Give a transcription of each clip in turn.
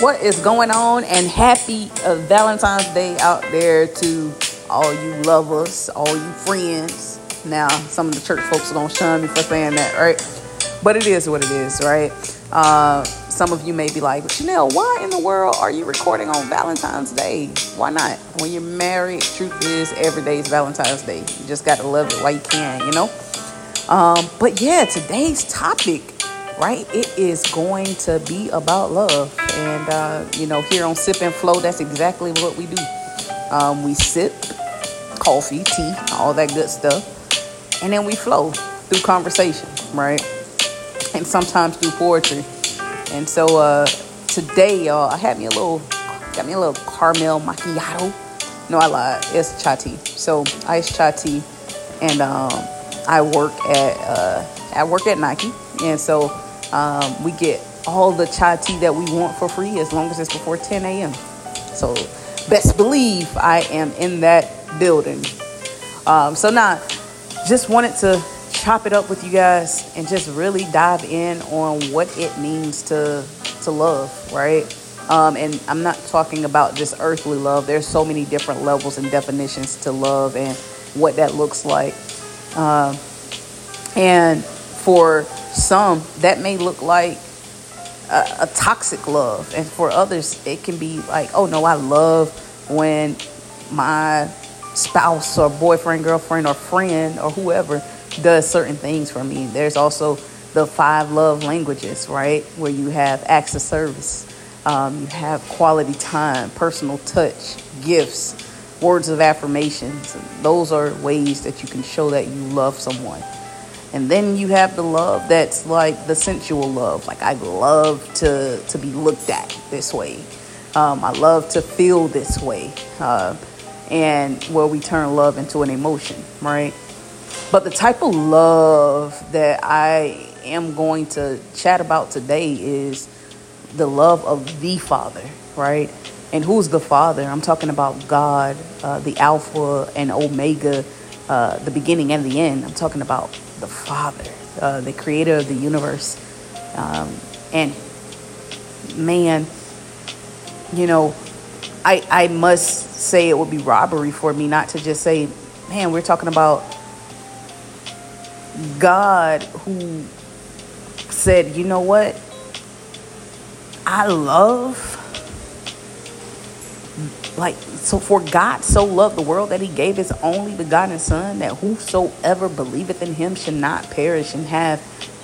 What is going on? And happy uh, Valentine's Day out there to all you lovers, all you friends. Now, some of the church folks don't shun me for saying that, right? But it is what it is, right? Uh, some of you may be like, Chanel, why in the world are you recording on Valentine's Day? Why not? When you're married, truth is, every day is Valentine's Day. You just got to love it while you can, you know? Um, but yeah, today's topic right? It is going to be about love. And, uh, you know, here on Sip and Flow, that's exactly what we do. Um, we sip coffee, tea, all that good stuff. And then we flow through conversation, right? And sometimes through poetry. And so uh, today, y'all, I had me a little, got me a little caramel macchiato. No, I lied. It's chai tea. So iced chai tea. And um, I work at, uh, I work at Nike. And so um, we get all the chai tea that we want for free as long as it's before 10 a.m. So, best believe I am in that building. Um, so, now, just wanted to chop it up with you guys and just really dive in on what it means to to love, right? Um, and I'm not talking about just earthly love. There's so many different levels and definitions to love and what that looks like. Um, and for some, that may look like a, a, toxic love. And for others, it can be like, oh no, I love when my spouse or boyfriend, girlfriend, or friend, or whoever does certain things for me. There's also the five love languages, right? Where you have acts of service, um, you have quality time, personal touch, gifts, words of affirmations. Those are ways that you can show that you love someone. And then you have the love that's like the sensual love. Like I love to to be looked at this way. Um, I love to feel this way. Uh, and where we turn love into an emotion, right? But the type of love that I am going to chat about today is the love of the Father, right? And who's the Father? I'm talking about God, uh, the Alpha and Omega, uh, the beginning and the end. I'm talking about the Father, uh, the creator of the universe. Um, and man, you know, I, I must say it would be robbery for me not to just say, man, we're talking about God who said, you know what? I love like so for God so loved the world that he gave his only begotten son that whosoever believeth in him should not perish and have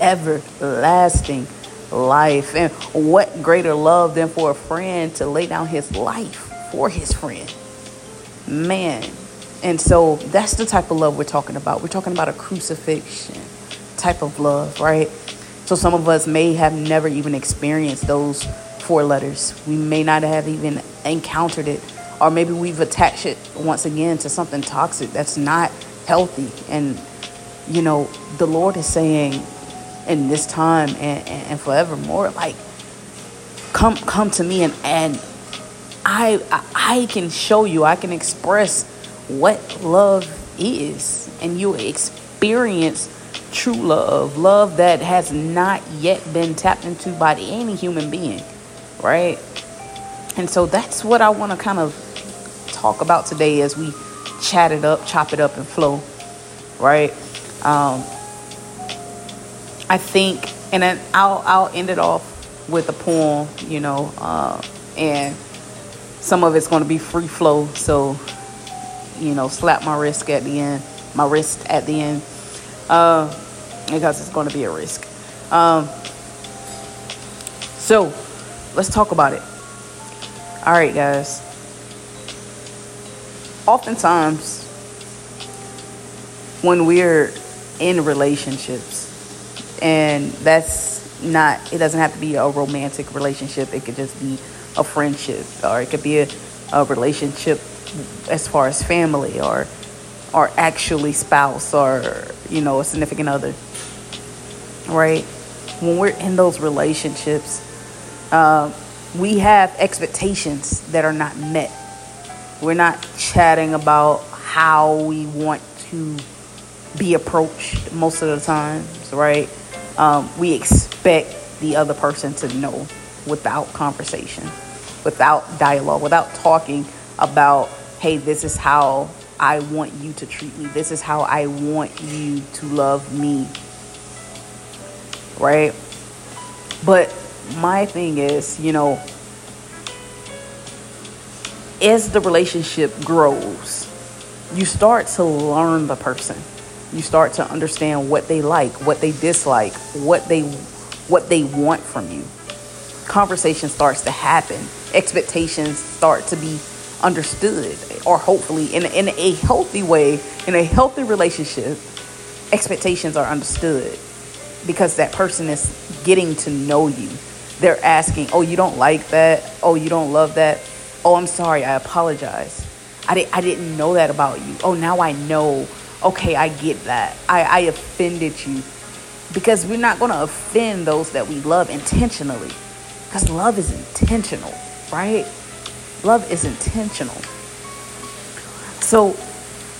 everlasting life. And what greater love than for a friend to lay down his life for his friend? Man. And so that's the type of love we're talking about. We're talking about a crucifixion type of love, right? So some of us may have never even experienced those four letters. We may not have even encountered it. Or maybe we've attached it once again to something toxic that's not healthy. And you know the lord is saying in this time and, and forevermore like come come to me and and I, I can show you i can express what love is. And you experience true love love that has not yet been tapped into by any human being right and so that's what i want to kind of talk about today as we chat it up, chop it up, and flow, right? Um, I think, and then I'll I'll end it off with a poem, you know, uh, and some of it's going to be free flow, so you know, slap my wrist at the end, my wrist at the end, uh, because it's going to be a risk. Um, so let's talk about it. All right, guys. Oftentimes when we're in relationships and that's not it doesn't have to be a romantic relationship. It could just be a friendship or it could be a, a relationship as far as family or or actually spouse or you know a significant other right? When we're in those relationships uh, we have expectations that are not met we're not chatting about how we want to be approached most of the times, right? Um, we expect the other person to know without conversation, without dialogue, without talking about, hey, this is how I want you to treat me. This is how I want you to love me. Right? But my thing is, you know, as the relationship grows, you start to learn the person. You start to understand what they like, what they dislike, what they what they want from you. Conversation starts to happen. Expectations start to be understood or hopefully in, in a healthy way, in a healthy relationship, expectations are understood because that person is getting to know you. They're asking, "Oh, you don't like that? Oh, you don't love that? Oh, I'm sorry. I apologize. I, di- I didn't know that about you. Oh, now I know. Okay, I get that. I, I offended you. Because we're not going to offend those that we love intentionally. Because love is intentional, right? Love is intentional. So,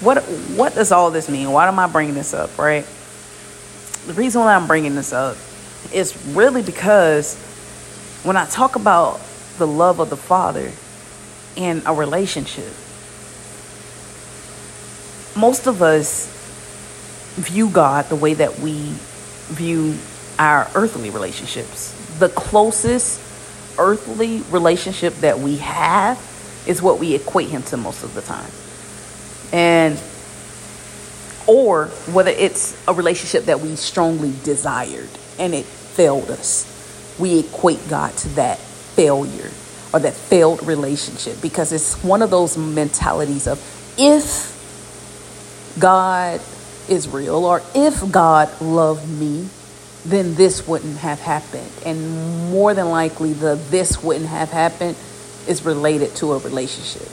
what what does all this mean? Why am I bringing this up, right? The reason why I'm bringing this up is really because when I talk about the love of the Father in a relationship, most of us view God the way that we view our earthly relationships. The closest earthly relationship that we have is what we equate him to most of the time. And or whether it's a relationship that we strongly desired and it failed us. We equate God to that failure or that failed relationship because it's one of those mentalities of if God is real or if God loved me, then this wouldn't have happened. And more than likely, the this wouldn't have happened is related to a relationship.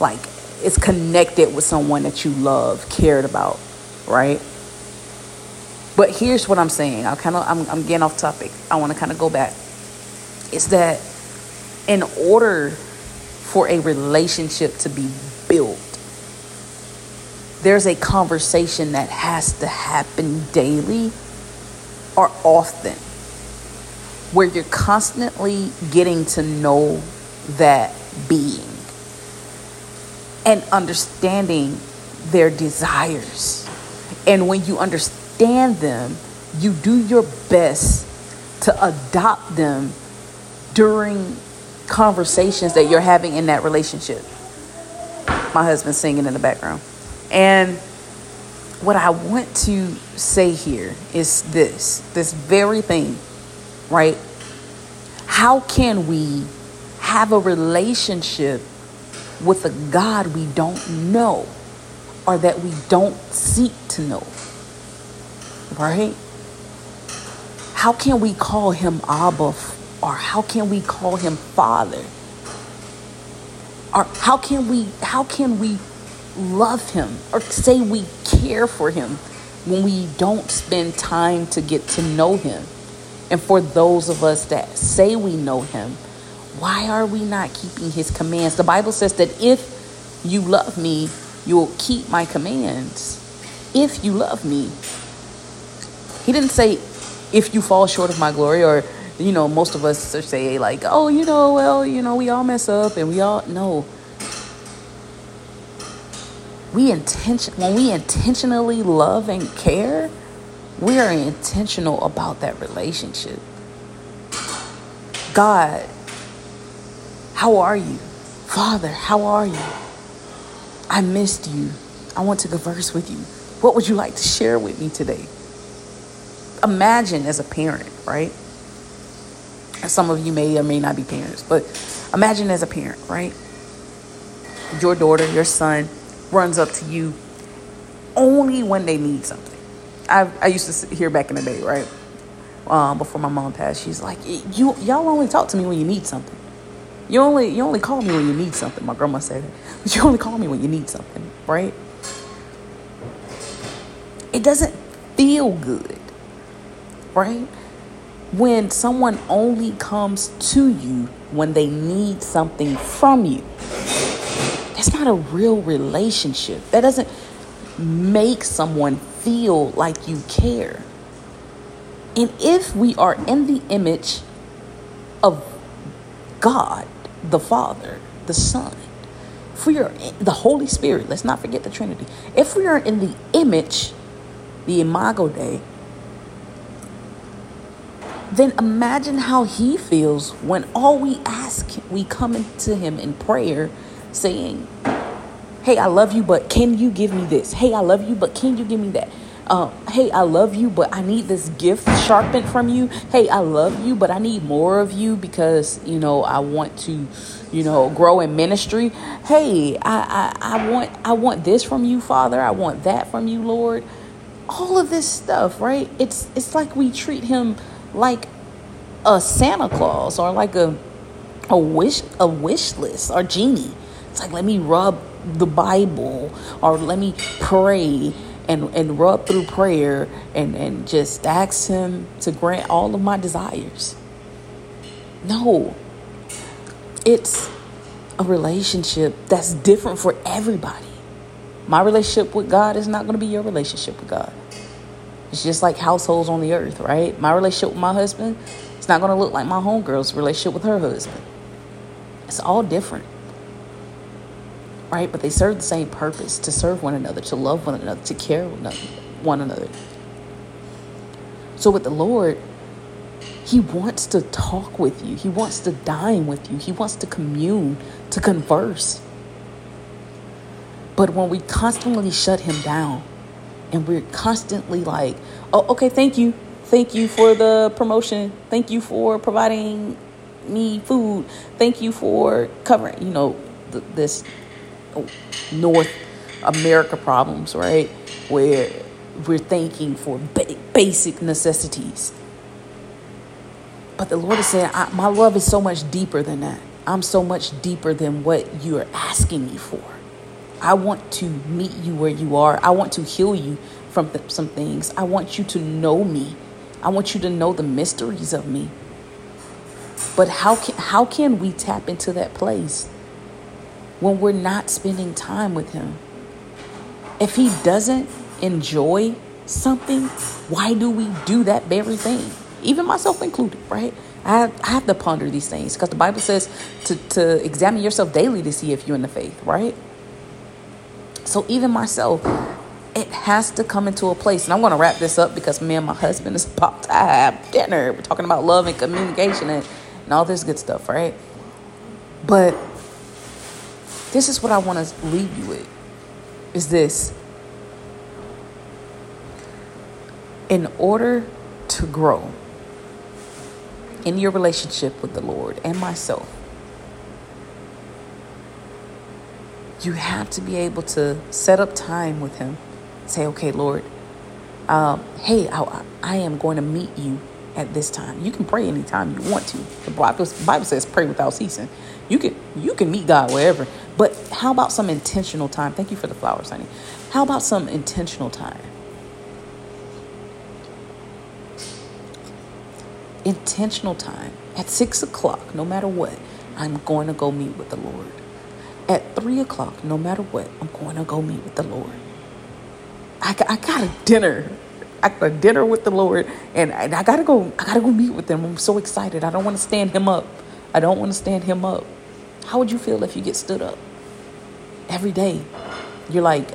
Like it's connected with someone that you love, cared about, right? But here's what I'm saying. I kind of I'm, I'm getting off topic. I want to kind of go back. Is that in order for a relationship to be built, there's a conversation that has to happen daily or often where you're constantly getting to know that being and understanding their desires. And when you understand them, you do your best to adopt them during conversations that you're having in that relationship. My husband's singing in the background. And what I want to say here is this this very thing, right? How can we have a relationship with a God we don't know or that we don't seek to know? Right? How can we call him Abba or how can we call him Father? Or how can we how can we love him or say we care for him when we don't spend time to get to know him. And for those of us that say we know him, why are we not keeping his commands? The Bible says that if you love me, you will keep my commands. If you love me. He didn't say if you fall short of my glory or you know most of us say like oh you know well you know we all mess up and we all no we intention when we intentionally love and care, we are intentional about that relationship. God, how are you? Father, how are you? I missed you. I want to converse with you. What would you like to share with me today? Imagine as a parent, right? Some of you may or may not be parents, but imagine as a parent, right? Your daughter, your son, runs up to you only when they need something. I, I used to hear back in the day, right? Um, before my mom passed, she's like, "You y'all only talk to me when you need something. You only you only call me when you need something." My grandma said, "But you only call me when you need something, right?" It doesn't feel good, right? When someone only comes to you when they need something from you that's not a real relationship. That doesn't make someone feel like you care. And if we are in the image of God, the Father, the Son, if we are the Holy Spirit, let's not forget the Trinity. If we are in the image, the imago Dei, then imagine how he feels when all we ask, we come into him in prayer saying, Hey, I love you, but can you give me this? Hey, I love you, but can you give me that? Uh, hey, I love you, but I need this gift sharpened from you. Hey, I love you, but I need more of you because, you know, I want to, you know, grow in ministry. Hey, I, I, I want I want this from you, Father. I want that from you, Lord. All of this stuff, right? It's it's like we treat him like a Santa Claus or like a a wish a wish list or genie. It's like let me rub the Bible or let me pray and, and rub through prayer and, and just ask him to grant all of my desires. No. It's a relationship that's different for everybody. My relationship with God is not going to be your relationship with God. It's just like households on the earth, right? My relationship with my husband, it's not going to look like my homegirl's relationship with her husband. It's all different. Right? But they serve the same purpose to serve one another, to love one another, to care one another. So with the Lord, He wants to talk with you, He wants to dine with you, He wants to commune, to converse. But when we constantly shut Him down, and we're constantly like, oh, okay, thank you. Thank you for the promotion. Thank you for providing me food. Thank you for covering, you know, th- this North America problems, right? Where we're thanking for ba- basic necessities. But the Lord is saying, my love is so much deeper than that. I'm so much deeper than what you're asking me for. I want to meet you where you are. I want to heal you from th- some things. I want you to know me. I want you to know the mysteries of me. But how can how can we tap into that place when we're not spending time with him? If he doesn't enjoy something, why do we do that very thing? Even myself included, right? I have, I have to ponder these things because the Bible says to, to examine yourself daily to see if you're in the faith, right? So even myself, it has to come into a place. And I'm going to wrap this up because me and my husband is about to have dinner. We're talking about love and communication and, and all this good stuff, right? But this is what I want to leave you with is this. In order to grow in your relationship with the Lord and myself, you have to be able to set up time with Him. Say, okay, Lord, um, hey, I, I am going to meet you at this time. You can pray anytime you want to. The Bible, Bible says pray without ceasing. You can you can meet God wherever. But how about some intentional time? Thank you for the flowers, honey. How about some intentional time? Intentional time at six o'clock, no matter what. I'm going to go meet with the Lord at three o'clock, no matter what, I'm going to go meet with the Lord. I, I got a dinner. I got a dinner with the Lord, and I, I gotta go. I gotta go meet with him. I'm so excited. I don't want to stand him up. I don't want to stand him up. How would you feel if you get stood up every day? You're like,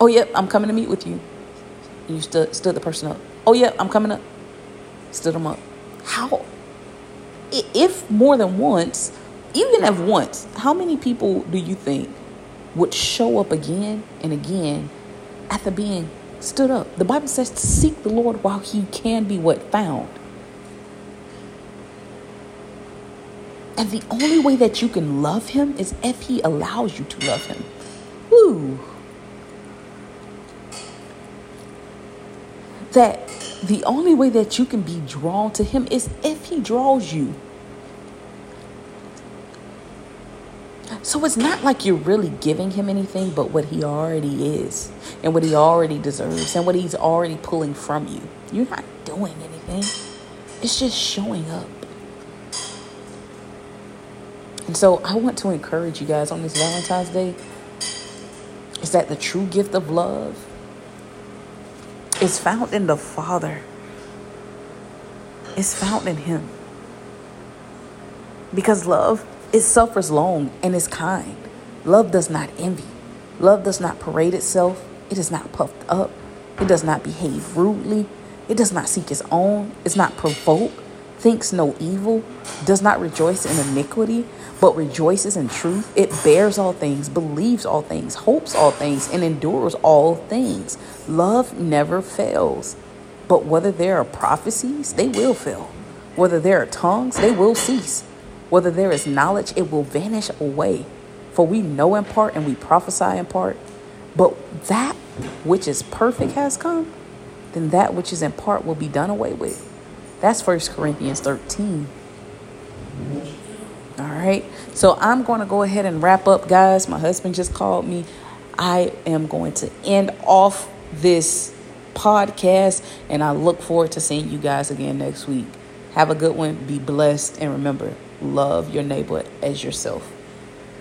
oh yep, I'm coming to meet with you. You stood stood the person up. Oh yep, I'm coming up. Stood him up. How? If more than once, even if once, how many people do you think would show up again and again after being stood up? The Bible says to seek the Lord while he can be what found. And the only way that you can love him is if he allows you to love him. Woo. That the only way that you can be drawn to him is if he draws you. So it's not like you're really giving him anything but what he already is and what he already deserves and what he's already pulling from you. You're not doing anything, it's just showing up. And so I want to encourage you guys on this Valentine's Day is that the true gift of love is found in the Father. It's found in him. Because love, it suffers long and is kind. Love does not envy. Love does not parade itself. It is not puffed up. It does not behave rudely. It does not seek its own. It's not provoked. Thinks no evil. Does not rejoice in iniquity, but rejoices in truth. It bears all things, believes all things, hopes all things, and endures all things. Love never fails. But whether there are prophecies, they will fail. Whether there are tongues, they will cease. Whether there is knowledge, it will vanish away. For we know in part and we prophesy in part. But that which is perfect has come, then that which is in part will be done away with. That's First Corinthians 13. All right. So I'm going to go ahead and wrap up, guys. My husband just called me. I am going to end off this podcast, and I look forward to seeing you guys again next week. Have a good one. Be blessed. And remember, love your neighbor as yourself.